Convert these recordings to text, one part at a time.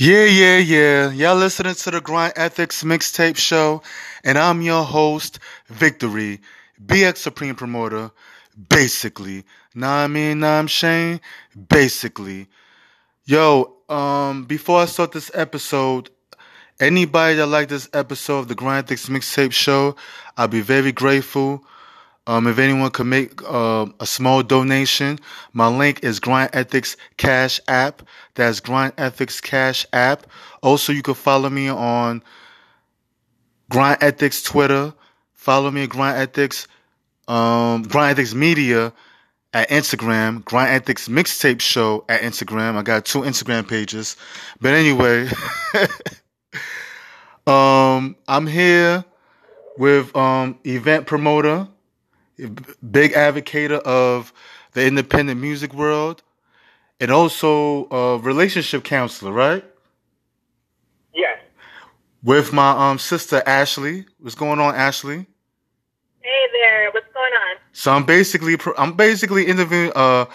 Yeah, yeah, yeah. Y'all listening to the Grind Ethiks Mixtape Show, and I'm your host, Viktory, BX Supreme Promoter, basically. Nah, I mean, nah, I'm Shane, basically. Yo, um, before I start this episode, anybody that like this episode of the Grind Ethiks Mixtape Show, I'll be very grateful. Um, if anyone could make uh, a small donation, my link is Grind Ethiks Cash App. That's Grind Ethiks Cash App. Also, you can follow me on Grind Ethiks Twitter. Follow me at Grind Ethiks, um, Grind Ethiks Media at Instagram. Grind Ethiks Mixtape Show at Instagram. I got two Instagram pages. But anyway, um, I'm here with um, event promoter big advocate of the independent music world, and also a relationship counselor, right? Yes. With my um sister Ashleigh. What's going on, Ashleigh? Hey there. What's going on? So I'm basically I'm basically interviewing uh,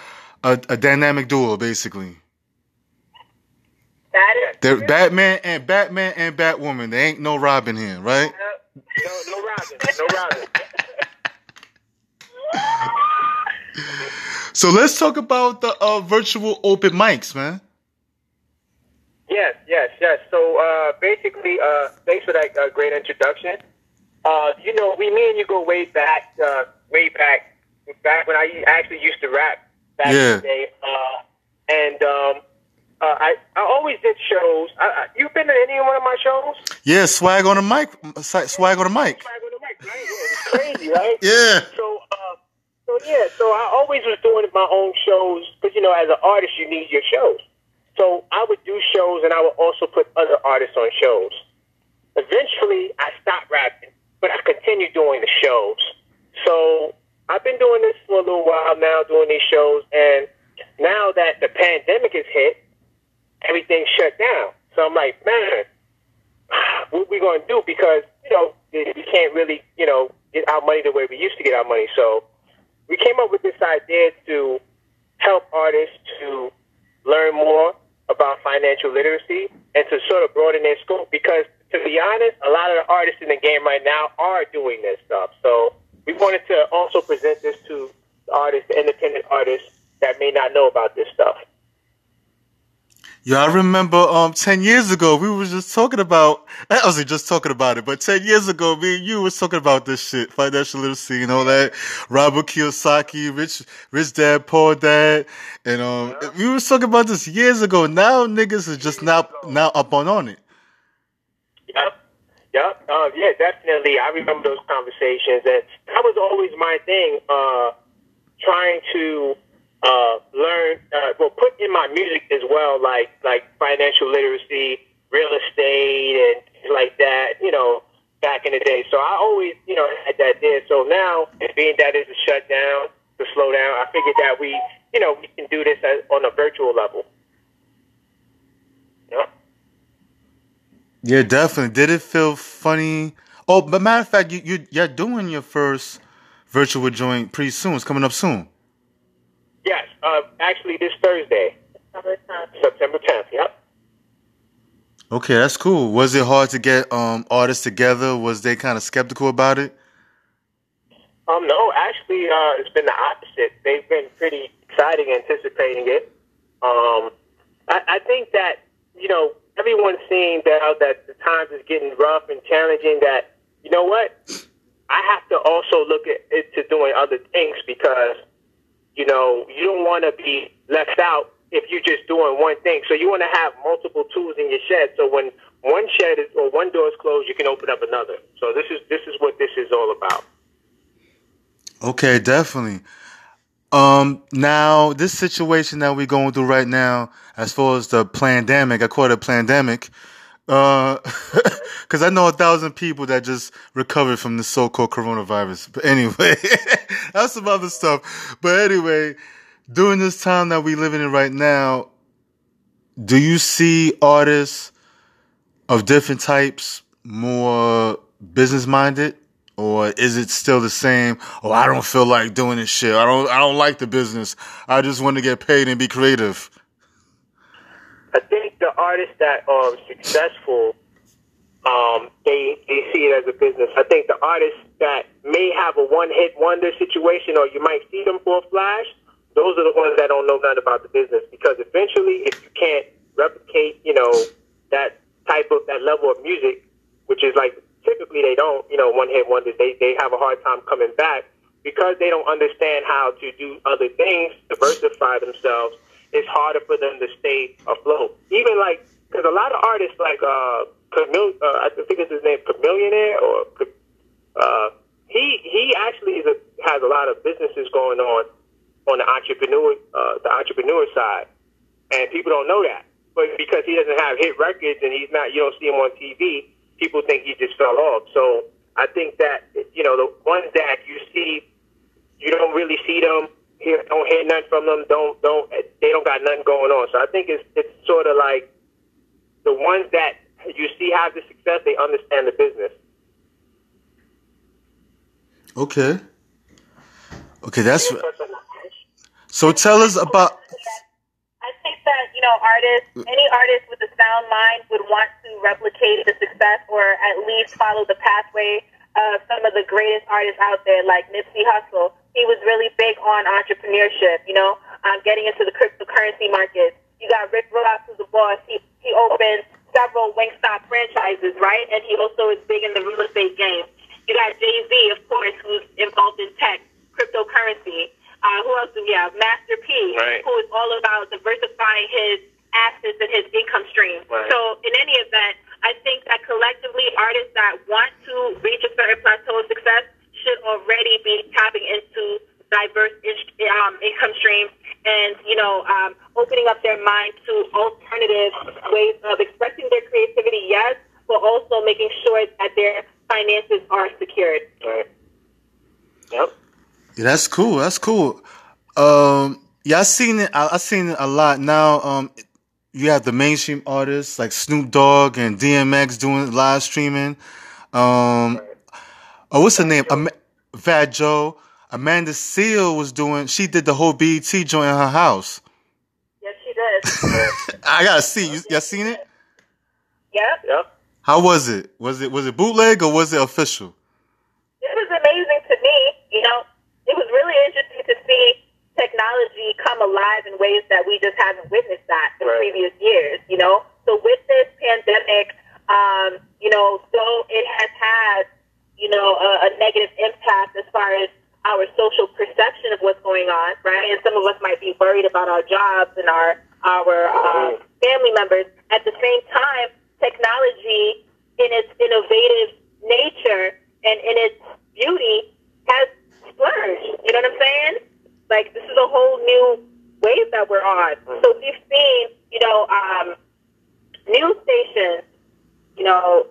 a a dynamic duo, basically. That is. They're Batman and Batman and Batwoman. There ain't no Robin here, right? Uh, no, no Robin. No Robin. So let's talk about the uh, virtual open mics, man. Yes, yes, yes. So uh, basically, uh, thanks for that uh, great introduction. Uh, you know, we, me and you go way back, uh, way back, back when I actually used to rap back Yeah. in the day. Uh, and um, uh, I, I always did shows. I, I, you been to any one of my shows? Yeah, swag on the mic, swag on the mic. Swag on the mic, right? Yeah, it's crazy, right? Yeah. So, uh, so yeah, so I always was doing my own shows because you know, as an artist, you need your shows. So I would do shows, and I would also put other artists on shows. Eventually, I stopped rapping, but I continued doing the shows. So I've been doing this for a little while now, doing these shows, and now that the pandemic has hit, everything shut down. So I'm like, man, what we going to do? Because you know we can't really, you know, get our money the way we used to get our money. So we came up with this idea to help artists to learn more about financial literacy and to sort of broaden their scope. Because to be honest, a lot of the artists in the game right now are doing this stuff. So we wanted to also present this to artists, independent artists that may not know about this stuff. Yeah, I remember um ten years ago we were just talking about I wasn't just talking about it, but ten years ago me and you was talking about this shit, financial literacy and all that. Robert Kiyosaki, rich rich dad, poor dad. And um we was talking about this years ago. Now niggas is just now now up on on it. Yep. Yep. Uh, yeah, definitely. I remember those conversations, and that was always my thing. Uh, trying to uh, learn, uh, well, put in my music as well, like like financial literacy, real estate, and like that. You know, back in the day. So I always, you know, had that there. So now, being that it's a shutdown, to slow down, I figured that we, you know, we can do this as, on a virtual level. Yep. Yeah, definitely. Did it feel funny? Oh, but matter of fact, you, you you're doing your first virtual joint pretty soon. It's coming up soon. Uh, actually, this Thursday, September 10th. September 10th. Yep. Okay, that's cool. Was it hard to get um artists together? Was they kind of skeptical about it? Um, no, actually, uh, it's been the opposite. They've been pretty exciting, anticipating it. Um, I, I think that you know everyone's seeing now that the times is getting rough and challenging. That you know what, I have to also look at it to doing other things because you know you don't want to be left out if you're just doing one thing. So you want to have multiple tools in your shed. So when one shed is or one door is closed, you can open up another. So this is this is what this is all about. Okay, definitely. Um, now this situation that we're going through right now, as far as the pandemic, I call it a pandemic, uh, cause I know a thousand people that just recovered from the so-called coronavirus. But anyway, that's some other stuff. But anyway, during this time that we living in right now, do you see artists of different types more business minded? Or is it still the same? Oh, I don't feel like doing this shit. I don't, I don't like the business. I just want to get paid and be creative. I think the artists that are successful, um, they they see it as a business. I think the artists that may have a one hit wonder situation, or you might see them for a flash, those are the ones that don't know nothing about the business. Because eventually, if you can't replicate, you know, that type of that level of music, which is like typically they don't, you know, one hit wonders, they they have a hard time coming back because they don't understand how to do other things, diversify themselves. It's harder for them to stay afloat. Even like because a lot of artists like uh, uh I think it's his name, Chamillionaire, or uh, he he actually is a, has a lot of businesses going on on the entrepreneur uh, the entrepreneur side, and people don't know that. But because he doesn't have hit records and he's not, you don't see him on TV. People think he just fell off. So I think that you know the ones that you see, you don't really see them. Hear, don't hear nothing from them. Don't don't they don't got nothing going on. So I think it's it's sort of like the ones that you see have the success. They understand the business. Okay. Okay, that's so. Tell us about. I think that, you know, artists, any artist with a sound mind would want to replicate the success or at least follow the pathway of some of the greatest artists out there, like Nipsey Hussle. He was really big on entrepreneurship, you know, um, getting into the cryptocurrency market. You got Rick Ross, who's the boss. He, he opened several Wingstop franchises, right? And he also is big in the real estate game. You got Jay Z, of course, who's involved in tech, cryptocurrency. Uh, who else do we have? Master P, Right. who is all about diversifying his assets and his income stream. Right. So, in any event, I think that collectively, artists that want to reach a certain plateau of success should already be tapping into diverse um, income streams and, you know, um, opening up their mind to alternative ways of expressing their creativity, yes, but also making sure that their finances are secured. Right. Yep. Yeah, that's cool. That's cool. Um, yeah, I've seen it. I, I seen it a lot now. Um, you have the mainstream artists like Snoop Dogg and DMX doing live streaming. Um, oh, what's her name? Am- Fat Joe. Amanda Seales was doing. She did the whole BET joint in her house. Yes, she does. I gotta see. You, y'all seen it? yep. Yep. How was it? Was it was it bootleg or was it official? it was amazing to me. You know, it was really interesting to see technology come alive in ways that we just haven't witnessed that in Right. previous years. You know, so with this pandemic, um, you know, though it has had, you know, a, a negative impact as far as our social perception of what's going on, right? And some of us might be worried about our jobs and our our uh, family members. At the same time, technology, in its innovative nature and in its beauty, has splurged. You know what I'm saying? Like this is a whole new wave that we're on. So we've seen, you know, um, news stations, you know,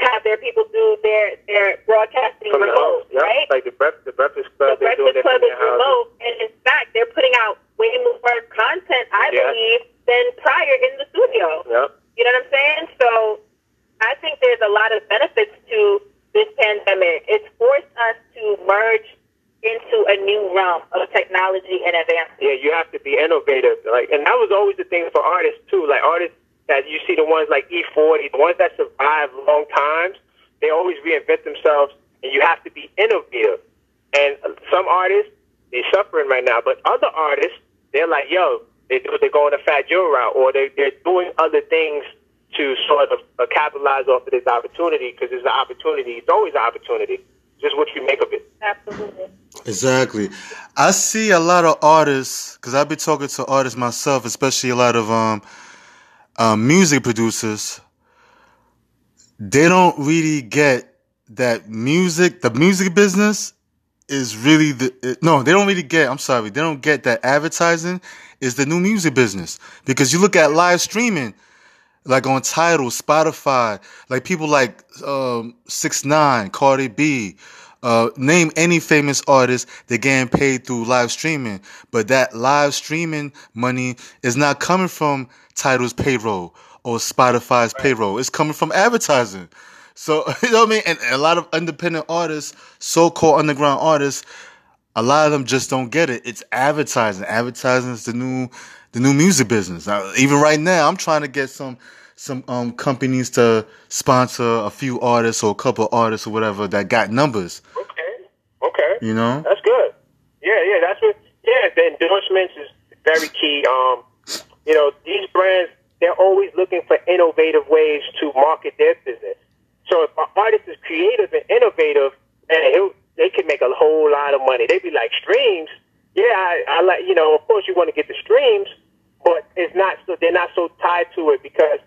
have their people do their their broadcasting From the remote, house. Yep. right? Like the, bref- the Breakfast the Club, they're doing Breakfast it Club from is their houses. remote, and in fact, they're putting out way more content, I Yeah. believe, than prior in the studio. Yep. You know what I'm saying? So I think there's a lot of benefits to this pandemic. It's forced us to merge into a new realm of technology and advancement. Yeah, you have to be innovative. Like, and that was always the thing for artists too. Like artists that you see the ones like E40, the ones that survive long times, they always reinvent themselves, and you have to be innovative. And some artists they're suffering right now, but other artists they're like, yo, they do they're going the Fat Joe route, or they they're doing other things to sort of uh, capitalize off of this opportunity because it's an opportunity. It's always an opportunity. Just what you make of it. Absolutely. Exactly. I see a lot of artists because I've been talking to artists myself, especially a lot of um, um, music producers. They don't really get that music. The music business is really the no. They don't really get. I'm sorry. They don't get that advertising is the new music business because you look at live streaming like on Tidal, Spotify, like people like um, Six Nine, Cardi B. Uh, name any famous artist that getting paid through live streaming, but that live streaming money is not coming from Tidal's payroll or Spotify's payroll. It's coming from advertising. So you know what I mean. And a lot of independent artists, so-called underground artists, a lot of them just don't get it. It's advertising. Advertising is the new the new music business. Uh, even right now, I'm trying to get some some um companies to sponsor a few artists or a couple artists or whatever that got numbers. Okay. You know? That's good. Yeah, yeah, that's what yeah, the endorsements is very key. Um you know, these brands they're always looking for innovative ways to market their business. So if an artist is creative and innovative and they can make a whole lot of money. They'd be like streams. Yeah, I, I like you know. Of course, you want to get the streams, but it's not so they're not so tied to it because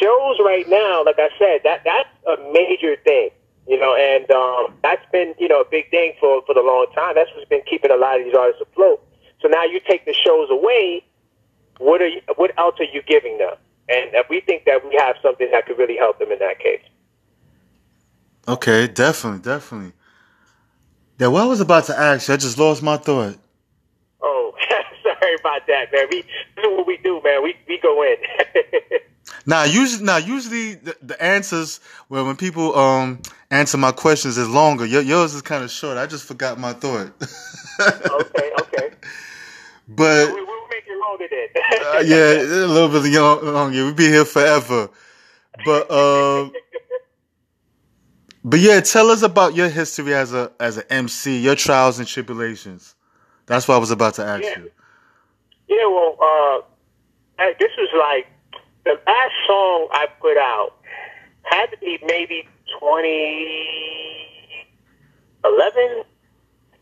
shows right now, like I said, that that's a major thing. You know, and um, that's been you know a big thing for for the long time. That's what's been keeping a lot of these artists afloat. So now you take the shows away. What are you, what else are you giving them? And we think that we have something that could really help them in that case. Okay, definitely, definitely. Yeah, what I was about to ask you, I just lost my thought. Oh, sorry about that, man. We do what we do, man. We we go in. now, usually, now usually the, the, answers well when people um answer my questions is longer. yours is kind of short. I just forgot my thought. okay, okay. But we, will make it longer then. uh, yeah, a little bit longer. We'll be here forever. But um. Uh, but yeah, tell us about your history as a as an MC, your trials and tribulations. That's what I was about to ask yeah. you. Yeah, well, uh, this was like the last song I put out had to be maybe 2011.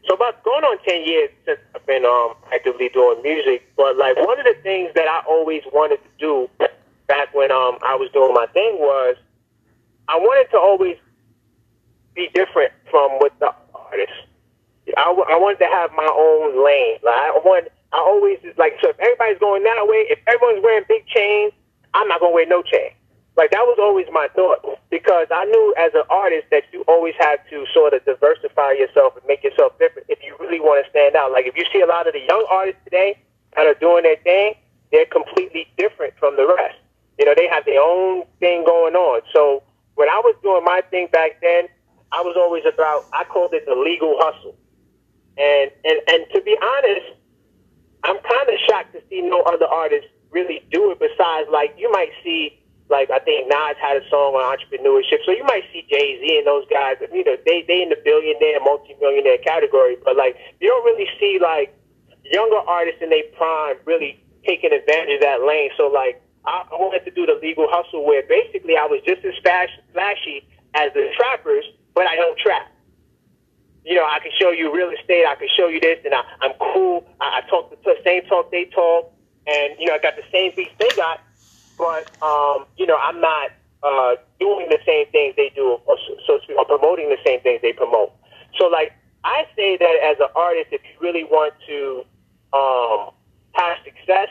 So about going on 10 years since I've been um, actively doing music. But like one of the things that I always wanted to do back when um, I was doing my thing was I wanted to always be different from what the artists. I, I wanted to have my own lane. Like I want, I always like so. If everybody's going that way, if everyone's wearing big chains, I'm not gonna wear no chain. Like that was always my thought because I knew as an artist that you always have to sort of diversify yourself and make yourself different if you really want to stand out. Like if you see a lot of the young artists today that are doing their thing, they're completely different from the rest. You know, they have their own thing going on. So when I was doing my thing back then, I was always about. I called it the legal hustle, and and and to be honest, I'm kind of shocked to see no other artists really do it. Besides, like you might see, like I think Nas had a song on entrepreneurship, so you might see Jay Z and those guys. You know, they they in the billionaire, multi-millionaire category, but like you don't really see like younger artists in their prime really taking advantage of that lane. So like I, I wanted to do the legal hustle where basically I was just as flash, flashy as the trappers but I don't trap. You know, I can show you real estate. I can show you this, and I, I'm cool. I, I talk the same talk they talk, and you know, I got the same beats they got, but um, you know, I'm not uh, doing the same things they do, or so to speak, or promoting the same things they promote. So, like, I say that as an artist, if you really want to um, have success,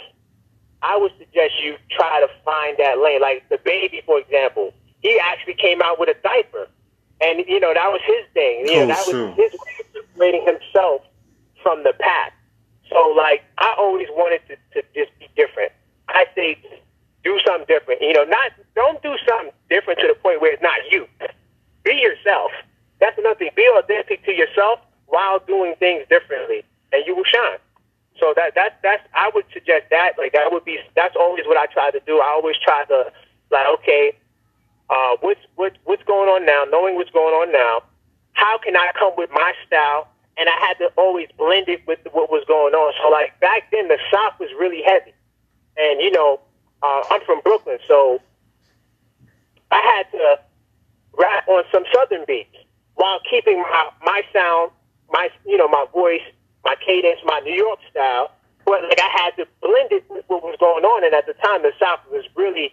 I would suggest you try to find that lane. Like DaBaby, for example, he actually came out with a diaper. And, you know, that was his thing. You know, oh, that was his way of separating himself from the pack. So, like, I always wanted to, to just be different. I say, do something different. You know, not don't do something different to the point where it's not you. Be yourself. That's another thing. Be authentic to yourself while doing things differently, and you will shine. So that that that's I would suggest that like that would be that's always what I try to do. I always try to like okay, uh, what's what, what's going on now, knowing what's going on now. How can I come with my style? And I had to always blend it with what was going on. So like back then, the South was really heavy, and you know, uh, I'm from Brooklyn, so I had to rap on some Southern beats while keeping my my sound, my you know my voice, my cadence, my New York style. But like I had to blend it with what was going on, and at the time, the South was really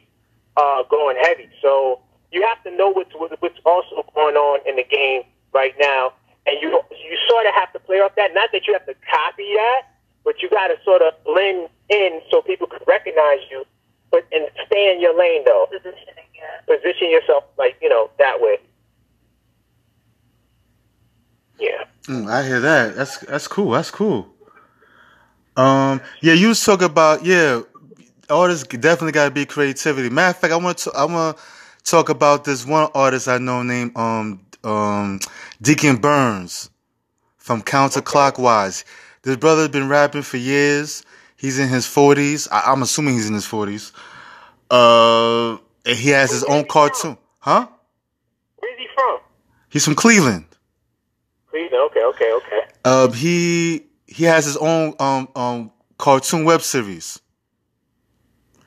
uh, going heavy. So you have to know what's what's also going on in the game right now, and you you sort of have to play off that. Not that you have to copy that, but you got to sort of blend in so people can recognize you, but and stay in your lane though. Positioning, yeah. Position yourself like you know that way. Yeah. Mm, I hear that. That's that's cool. That's cool. Um, yeah, you was talking about yeah, artists definitely got to be creativity. Matter of fact, I want to I want to talk about this one artist I know named um um Deacon Burns from counterclockwise. This brother's been rapping for years. He's in his 40s. I, am assuming he's in his 40s. Uh, and he has his own cartoon. Huh? Where's he from? He's from Cleveland. Cleveland. Okay, okay, okay. Uh, he he has his own um um cartoon web series.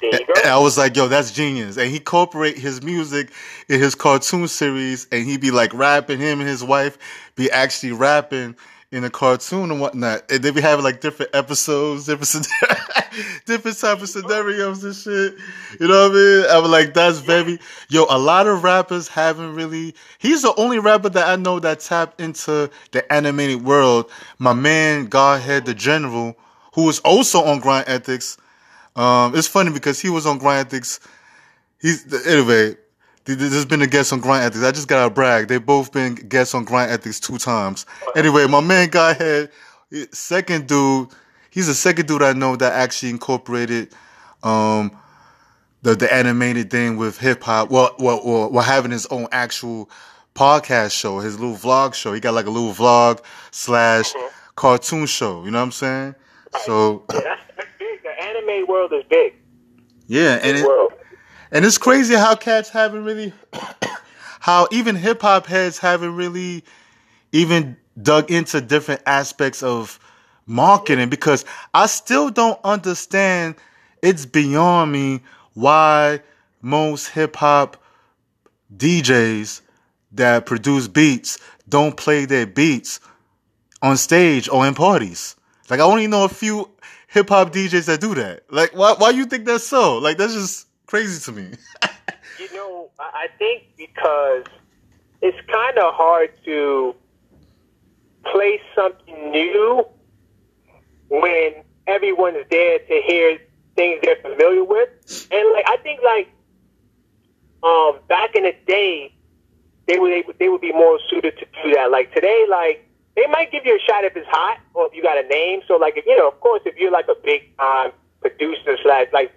And I was like, yo, that's genius. And he incorporate his music in his cartoon series and he be like rapping, him and his wife be actually rapping in a cartoon and whatnot. And they be having like different episodes, different different type of scenarios and shit. You know what I mean? I was like, that's very yo, a lot of rappers haven't really he's the only rapper that I know that tapped into the animated world. My man Godhead the General, who was also on Grind Ethiks um, it's funny because he was on Grind Ethiks. He's anyway. There's been a guest on Grind Ethiks. I just gotta brag. They've both been guests on Grind Ethiks two times. Anyway, my man Godhead, second dude. He's the second dude I know that actually incorporated um, the the animated thing with hip hop. Well, well, well, well, having his own actual podcast show, his little vlog show. He got like a little vlog slash mm-hmm. cartoon show. You know what I'm saying? So. Yeah, anime world is big. Yeah, and it, and it's crazy how cats haven't really, how even hip hop heads haven't really even dug into different aspects of marketing because I still don't understand. It's beyond me why most hip hop DJs that produce beats don't play their beats on stage or in parties. Like I only know a few hip hop DJs that do that. Like, why? Why you think that's so? Like, that's just crazy to me. you know, I think because it's kind of hard to play something new when everyone is there to hear things they're familiar with. And like, I think like, um, back in the day, they would they would be more suited to do that. Like today, like they might give you a shot if it's hot or if you got a name. So like if you know, of course, if you're like a big time producer slash like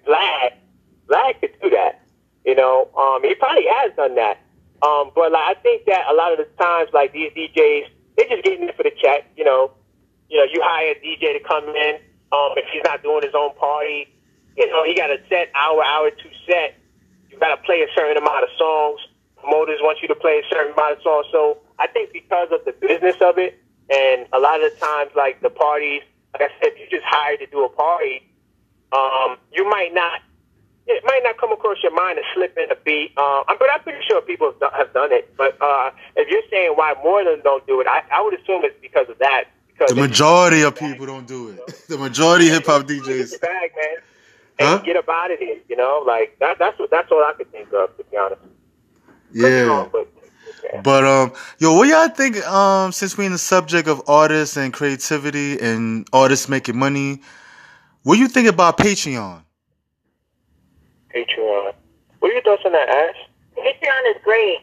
Vlad could do that. You know, um, he probably has done that. Um, but like I think that a lot of the times, like these DJs, they're just getting in for the check. You know, you know, you hire a DJ to come in. Um, if he's not doing his own party, you know, he got a set hour, hour two set. You got to play a certain amount of songs. Promoters want you to play a certain amount of songs. So I think because of the business of it, and a lot of the times, like the parties, like I said, if you just hired to do a party, um, you might not, it might not come across your mind to slip in a beat. Uh, but I'm pretty sure people have done it. But uh, if you're saying why more of them don't do it, I, I would assume it's because of that. Because the majority of people don't do it. the majority hip hop DJs. Bag, man. And huh? get up out of here, you know, like that. That's what. That's all I could think of, to be honest. Yeah. but but um, yo, what y'all think? Um, since we in the subject of artists and creativity and artists making money, what do you think about Patreon? Patreon. What are your thoughts on that, Ash? Patreon is great.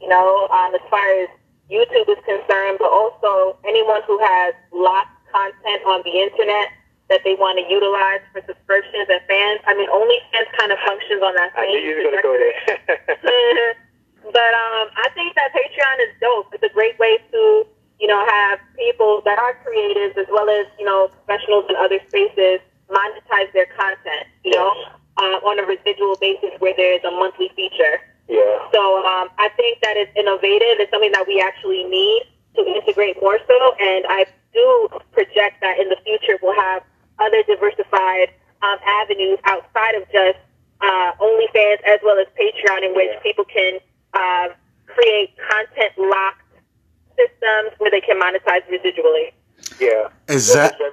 You know, um, as far as YouTube is concerned, but also anyone who has lots of content on the internet that they want to utilize for subscriptions and fans. I mean, OnlyFans kind of functions on that same. I knew you were going to go there. But um, I think that Patreon is dope. It's a great way to, you know, have people that are creatives as well as, you know, professionals in other spaces monetize their content, you know, uh, on a residual basis where there is a monthly feature. Yeah. So um, I think that it's innovative. It's something that we actually need to integrate more so. And I do project that in the future we'll have other diversified um, avenues outside of just uh, OnlyFans as well as Patreon in which yeah. people can uh, create content locked systems where they can monetize residually. Yeah, exactly.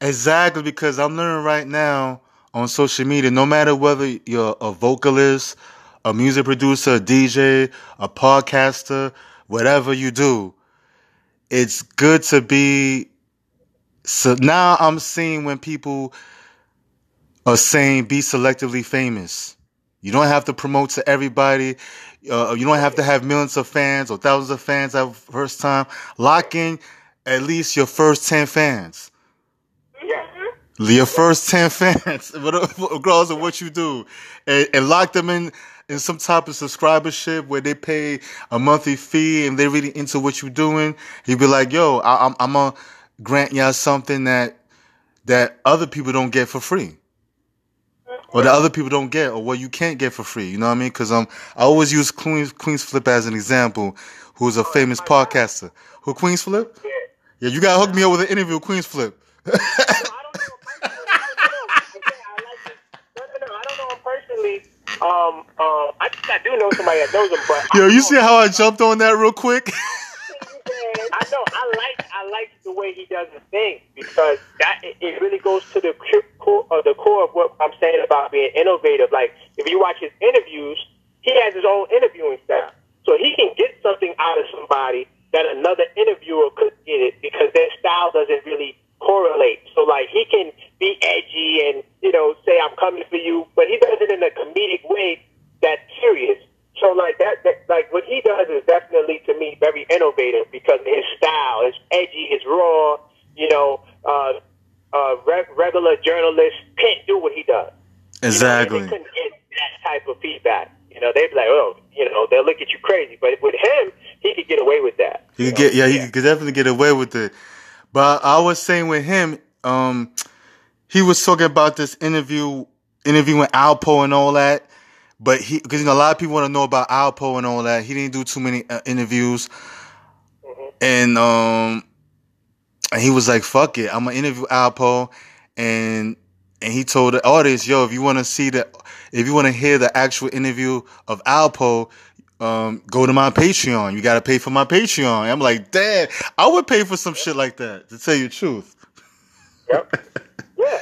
Exactly, because I'm learning right now on social media. No matter whether you're a vocalist, a music producer, a DJ, a podcaster, whatever you do, it's good to be. So now I'm seeing when people are saying be selectively famous. You don't have to promote to everybody. Uh, you don't have to have millions of fans or thousands of fans at first time. Lock in at least your first 10 fans. Your first 10 fans, regardless of what you do, and, and lock them in in some type of subscribership where they pay a monthly fee and they're really into what you're doing, You'd be like, "Yo, I, I'm I'm gonna grant y'all something that that other people don't get for free." Or that other people don't get, or what you can't get for free. You know what I mean? Because um, I always use Queens Queenzflip as an example, who's a famous podcaster. Who Queenzflip? Yeah. You gotta hook me up with an interview with Queenzflip. I don't know him personally. I don't know. I don't know. I don't know him personally. Um, um, I think I do know somebody that knows him, but Yo, you see how I jumped on that real quick? I know. I like. I like the way he does his thing because that it, it really goes to the core, uh, the core of what I'm saying about being innovative. Like if you watch his interviews, he has his own interviewing style, so he can get something out of somebody that another interviewer could get it because their style doesn't really correlate. So like he can be edgy and you know say I'm coming for you, but he does it in a comedic way that's serious. So like that, that, like what he does is definitely to me very innovative because his style is edgy, is raw. You know, uh, uh, re- regular journalists can't do what he does. You know, Exactly. they couldn't get that type of feedback. You know, they'd be like, oh, you know, they'll look at you crazy. But with him, he could get away with that. He could get, yeah, he could definitely get away with it. But I was saying with him, um, he was talking about this interview, interviewing Alpo and all that. But he, because you know, a lot of people want to know about Alpo and all that. He didn't do too many uh, interviews, and um, and he was like, "Fuck it, I'm gonna interview Alpo," and and he told the audience, "Yo, if you want to see the, if you want to hear the actual interview of Alpo." Um, go to my Patreon. You gotta pay for my Patreon. I'm like, "Dad, I would pay for some shit like that, to tell you the truth. Yep. yeah.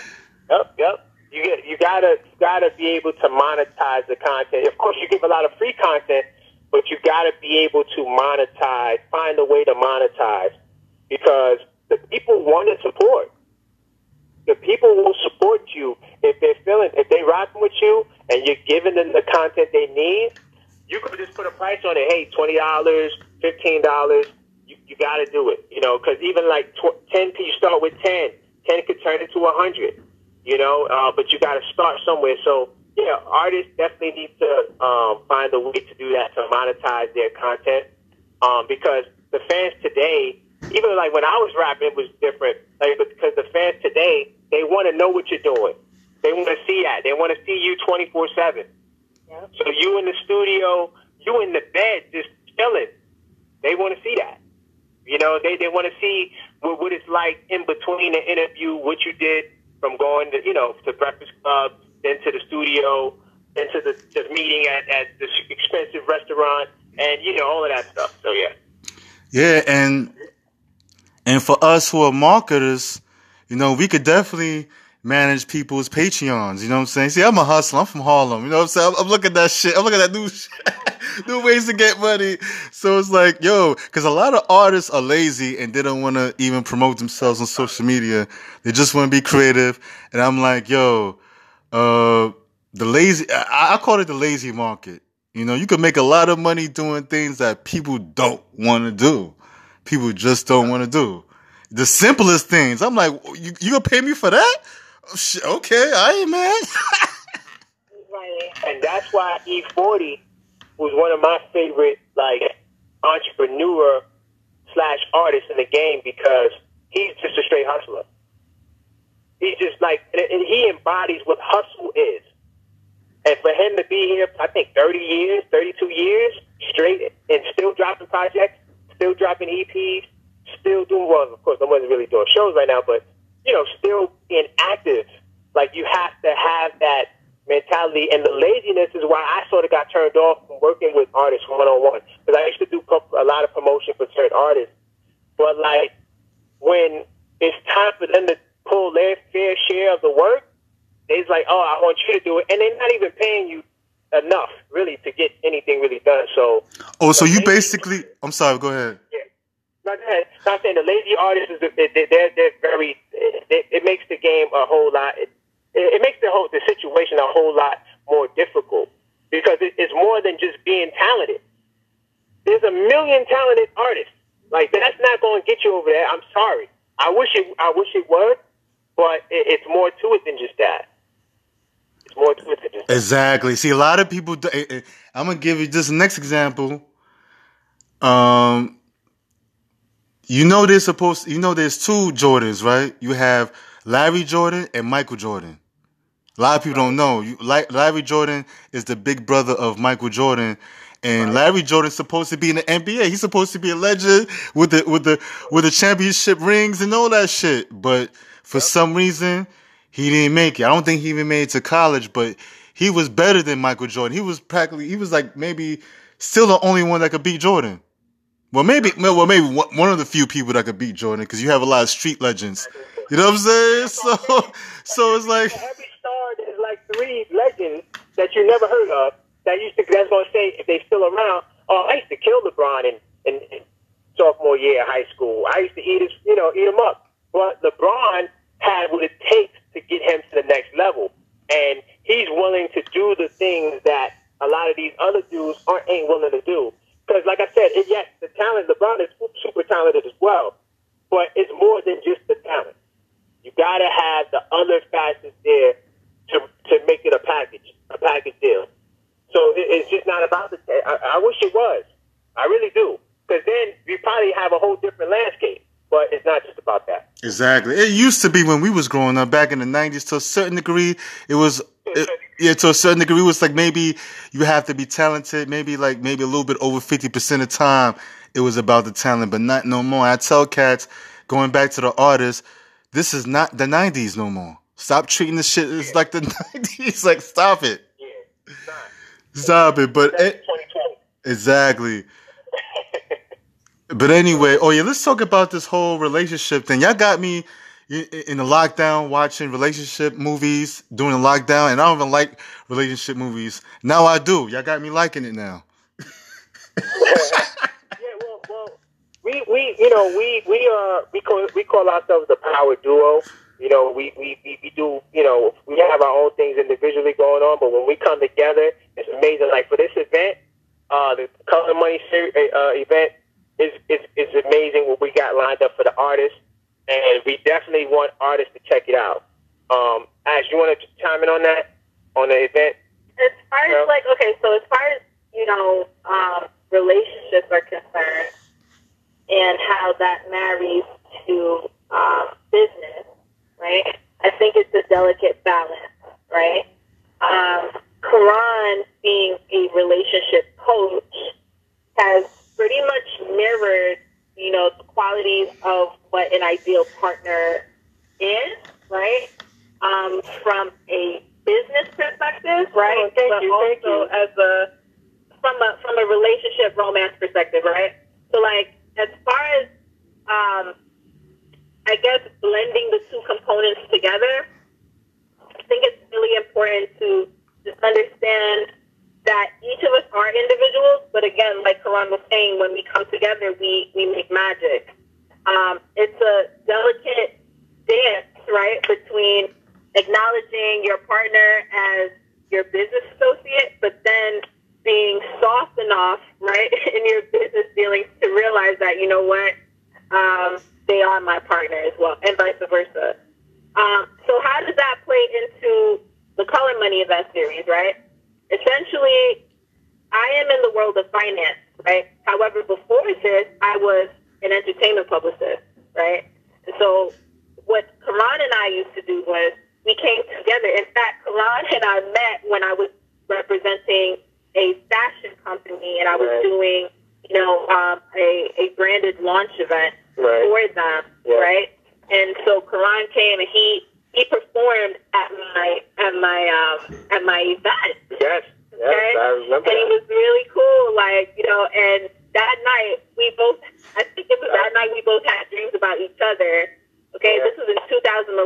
Yep. Yep. You get. You gotta. You gotta be able to monetize the content. Of course, you give a lot of free content, but you gotta be able to monetize. Find a way to monetize because the people want to support. The people will support you if they're feeling if they rocking with you and you're giving them the content they need. You could just put a price on it. Hey, twenty dollars, fifteen dollars. You, you got to do it. You know, because even like tw- ten, you start with ten. Ten could turn into a hundred. You know, uh, but you got to start somewhere. So yeah, artists definitely need to um, find a way to do that to monetize their content. Um, because the fans today, even like when I was rapping, it was different. Like because the fans today, they want to know what you're doing. They want to see that. They want to see you twenty four seven. So you in the studio, you in the bed, just chilling. They want to see that. You know, they they want to see what, what it's like in between the interview, what you did from going to you know to Breakfast Club, then to the studio, then to the, the meeting at, at the expensive restaurant, and you know all of that stuff. So yeah. Yeah, and and for us who are marketers, you know, we could definitely manage people's Patreons. You know what I'm saying? See, I'm a hustler. I'm from Harlem. You know what I'm saying? I'm, I'm looking at that shit. I'm looking at that new shit, new ways to get money. So it's like, yo, because a lot of artists are lazy and they don't want to even promote themselves on social media. They just want to be creative. And I'm like, yo, uh, the lazy, I, I call it the lazy market. You know, you can make a lot of money doing things that people don't want to do. People just don't want to do. The simplest things. I'm like, you, you gonna pay me for that? Okay, I ain't mad. Right. and that's why E40 was one of my favorite like entrepreneur slash artist in the game because he's just a straight hustler. He's just like, and he embodies what hustle is. And for him to be here, I think 30 years, 32 years straight, and still dropping projects, still dropping EPs, still doing well. Of course, I wasn't really doing shows right now, but you know, still being active. Like you have to have that mentality, and the laziness is why I sort of got turned off from working with artists one on one because I used to do a lot of promotion for certain artists, but like when it's time for them to pull their fair share of the work, it's like, oh, I want you to do it, and they're not even paying you enough really to get anything really done. So oh, so you basically, I'm sorry, go ahead. Not that, not saying the lazy artists is they- they- they're they're very it, it makes the game a whole lot it, it makes the whole the situation a whole lot more difficult because it, it's more than just being talented. There's a million talented artists. Like that's not going to get you over there. I'm sorry. I wish it I wish it was, but it, it's more to it than just that. It's more to it than just Exactly. See, a lot of people. eh, eh, I'm gonna give you this next example. Um, you know there's supposed. You know there's two Jordans, right? You have Larry Jordan and Michael Jordan. A lot of people don't know. You, Larry Jordan is the big brother of Michael Jordan, and Larry Jordan's supposed to be in the NBA. He's supposed to be a legend with the with the with the championship rings and all that shit. But for some reason, he didn't make it. I don't think he even made it to college, but he was better than Michael Jordan. He was practically he was like maybe still the only one that could beat Jordan. Well, maybe well maybe one of the few people that could beat Jordan because you have a lot of street legends. You know what I'm saying? So so it's like every star, there's like three legends that you never heard of that used to. That's gonna say if they still around. Oh, I used to kill LeBron in, in, in sophomore year of high school. I used to eat his, you know, eat him up. But LeBron had what it takes to get him to the next level, and he's willing to do the things that a lot of these other dudes aren't ain't willing to do. Because, like I said, it, yes, the talent. LeBron is super talented as well, but it's more than just the talent. You gotta have the other facets there to to make it a package, a package deal. So it, it's just not about the. I, I wish it was. I really do, because then we probably have a whole different landscape. But it's not just about that. Exactly. It used to be when we was growing up back in the nineties to a certain degree. It was it, yeah, to a certain degree it was like maybe you have to be talented, maybe like maybe a little bit over fifty percent of time it was about the talent, but not no more. I tell cats, going back to the artists, this is not the nineties no more. Stop treating this shit as like the nineties. Like stop it. Yeah. Stop it. But it, exactly. But anyway, oh yeah, let's talk about this whole relationship thing. Y'all got me in the lockdown watching relationship movies during the lockdown, and I don't even like relationship movies. Now I do. Y'all got me liking it now. Yeah, well, we we you know we we are we call we call ourselves the power duo. You know, we, we, we, we do, you know, we have our own things individually going on, but when we come together, it's amazing. Like for this event, uh, the Color Money ser- uh, event is, is, is amazing what we got lined up for the artists, and we definitely want artists to check it out. Um, Ash, you want to chime in on that, on the event? as far as like okay, so as far as you know, um, relationships are concerned, and how that marries to um, business, right? I think it's a delicate balance, right? Um, Koron, being a relationship coach, has pretty much mirrored, you know, the qualities of what an ideal partner is, right? Um, from a business perspective, right? Oh, thank but you, thank also you. as a from a from a relationship romance perspective, right? So like as far as um I guess blending the two components together, I think it's really important to just understand that each of us are individuals, but again, like Koron was saying, when we come together, we, we make magic. Um, it's a delicate dance, right, between acknowledging your partner as your business associate, but then being soft enough, right, in your business dealings to realize that, you know what, um, they are my partner as well, and vice versa. Um, so how does that play into the Color Money event series, right? Essentially, I am in the world of finance, right? However, before this, I was an entertainment publicist, right? And so what Koron and I used to do was we came together. In fact, Koron and I met when I was representing a fashion company and I was Right. doing, you know, um, a, a branded launch event Right. for them, Yeah. right? And so Koron came and he he performed at my at my um at my event. Yes, yes, Okay? I remember and it that. was really cool, like, you know, and that night we both I think it was that night we both had dreams about each other. Okay, Yeah. this was in two thousand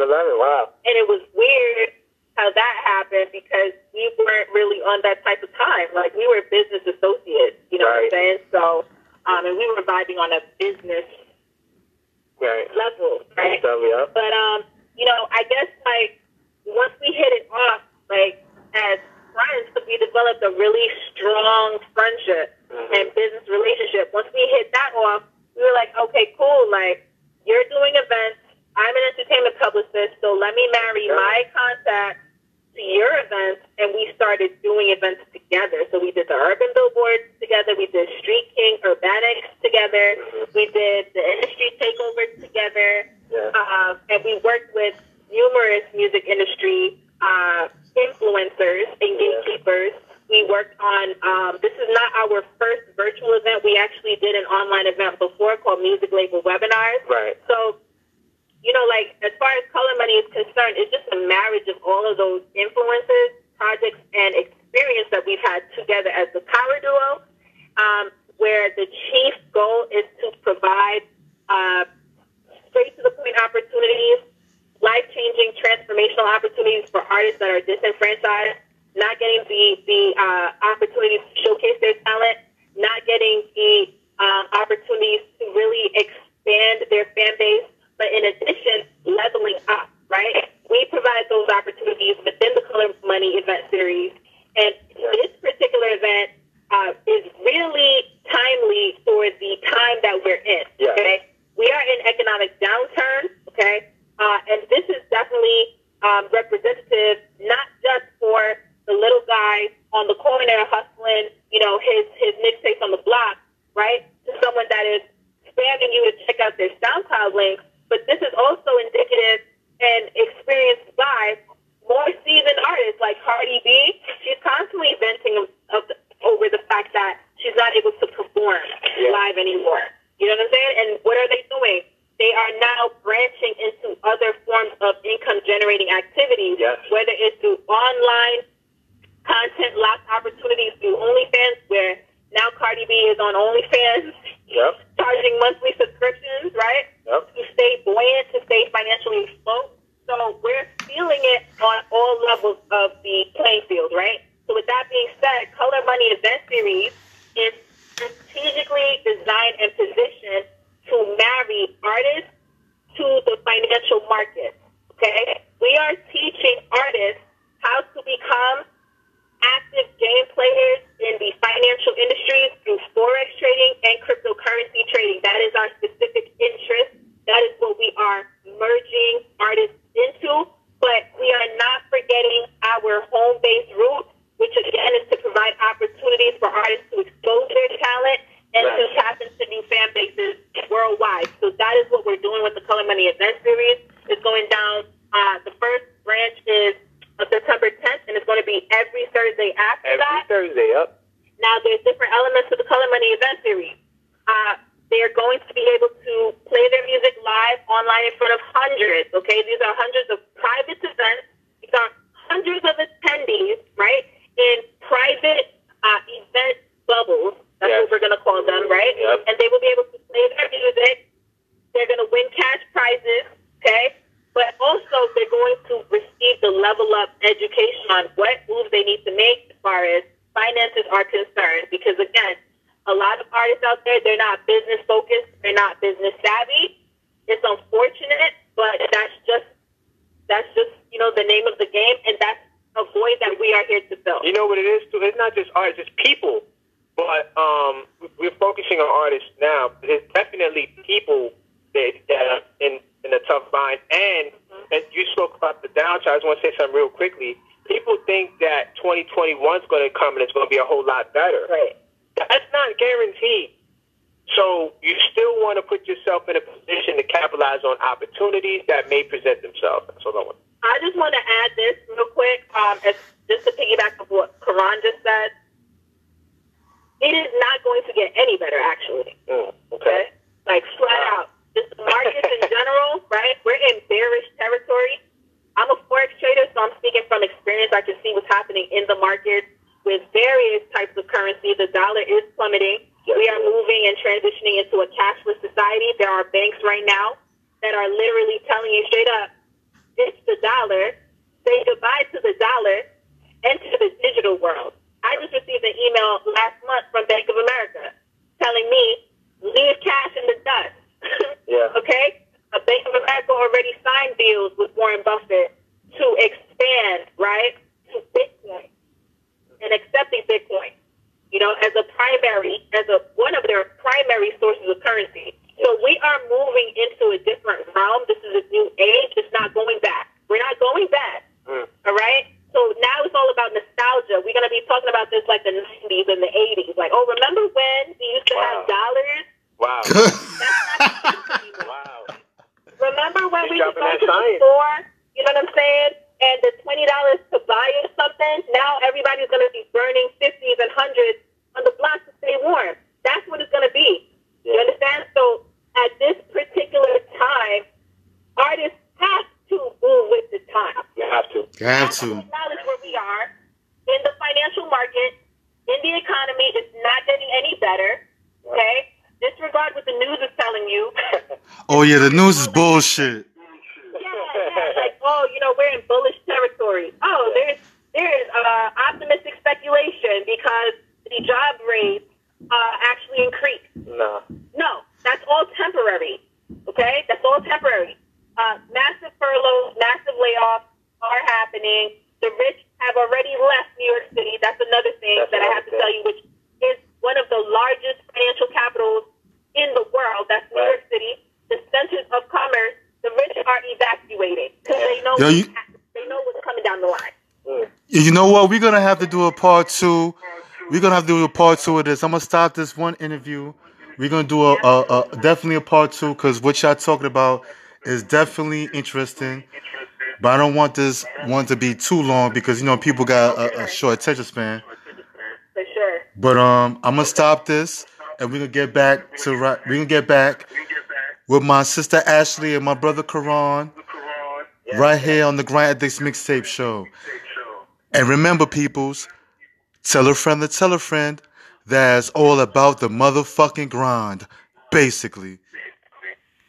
eleven 2011, wow. and it was weird how that happened because we weren't really on that type of time. Like we were business associates, you know what Right. I'm saying? So um and we were vibing on a business Right. level, right? So, yeah. But um, you know, I guess like once we hit it off, like as friends, we developed a really strong friendship Mhm. and business relationship. Once we hit that off, we were like, okay, cool. Like you're doing events, I'm an entertainment publicist, so let me marry Yeah. my contact to your events and we started doing events together. So we did the Urban Billboard together, we did Street King Urbanics together, we did the industry Takeover together, Yeah. uh, and we worked with numerous music industry uh, influencers and gatekeepers. We worked on, um, this is not our first virtual event. We actually did an online event before called Music Label Webinars. Right. So, you know, like as far as color money is concerned, it's just a marriage of all of those influences, just you know the name of the game, and that's a void that we are here to fill. You know what it is too? It's not just artists, it's people. But um, we're focusing on artists now. There's definitely people that, that are in, in a tough bind. And, and you spoke about the downside. I just want to say something real quickly. People think that 2021 is going to come and it's going to be a whole lot better. Right. That's not guaranteed. So you still want to put yourself in a position to capitalize on opportunities that may present themselves. That's all I want. I just want to add this real quick, um, as, just to piggyback of what Koron just said. It is not going to get any better, actually. Mm, okay. Okay? Like flat out. Just markets in general, right? We're in bearish territory. I'm a forex trader, so I'm speaking from experience. I can see what's happening in the market with various types of currency. The dollar is plummeting. We are moving and transitioning into a cashless society. There are banks right now that are literally telling you straight up, it's the dollar. Say goodbye to the dollar. Enter the digital world. I just received an email last month from Bank of America telling me, leave cash in the dust. Yeah. okay? A Bank of America already signed deals with Warren Buffett to expand, right, to Bitcoin and accepting Bitcoin, you know, as a primary, as a one of their primary sources of currency. So we are moving into a different realm. This is a new age. It's not going back. We're not going back. Mm. All right. So buy or something, now everybody's going to be burning 50s and 100s on the block to stay warm. That's what it's going to be. You understand? So at this particular time, artists have to move with the time. You have to. You have to to. acknowledge where we are in the financial market, in the economy. It's not getting any better. Okay, disregard what the news is telling you. Oh yeah, the news is bullshit. yeah, like oh, you know, we're in bullish territory. Oh, there's there's uh, optimistic speculation because the job rates uh, actually increased. no. No, that's all temporary. Okay, that's all temporary. Uh, massive furloughs, massive layoffs are happening. The rich have already left New York City. That's another thing That's that I have to another tell you, which is one of the largest financial capitals in the world. That's New Right. York City. The centers of commerce. The rich are evacuating because they know Yo, you- they know what's coming down the line. Mm. You know what? We're gonna have to do a part two. We're gonna have to do a part two of this. I'm gonna stop this one interview. We're gonna do a, a, a definitely a part two because what y'all talking about is definitely interesting. But I don't want this one to be too long because you know people got a, a short attention span. For sure. But um, I'm gonna stop this and we're gonna get back to right. We're gonna get back with my sister Ashleigh and my brother Koron right here on the Grind Ethiks Mixtape Show. And remember, peoples, tell a friend to tell a friend that's all about the motherfucking grind, basically.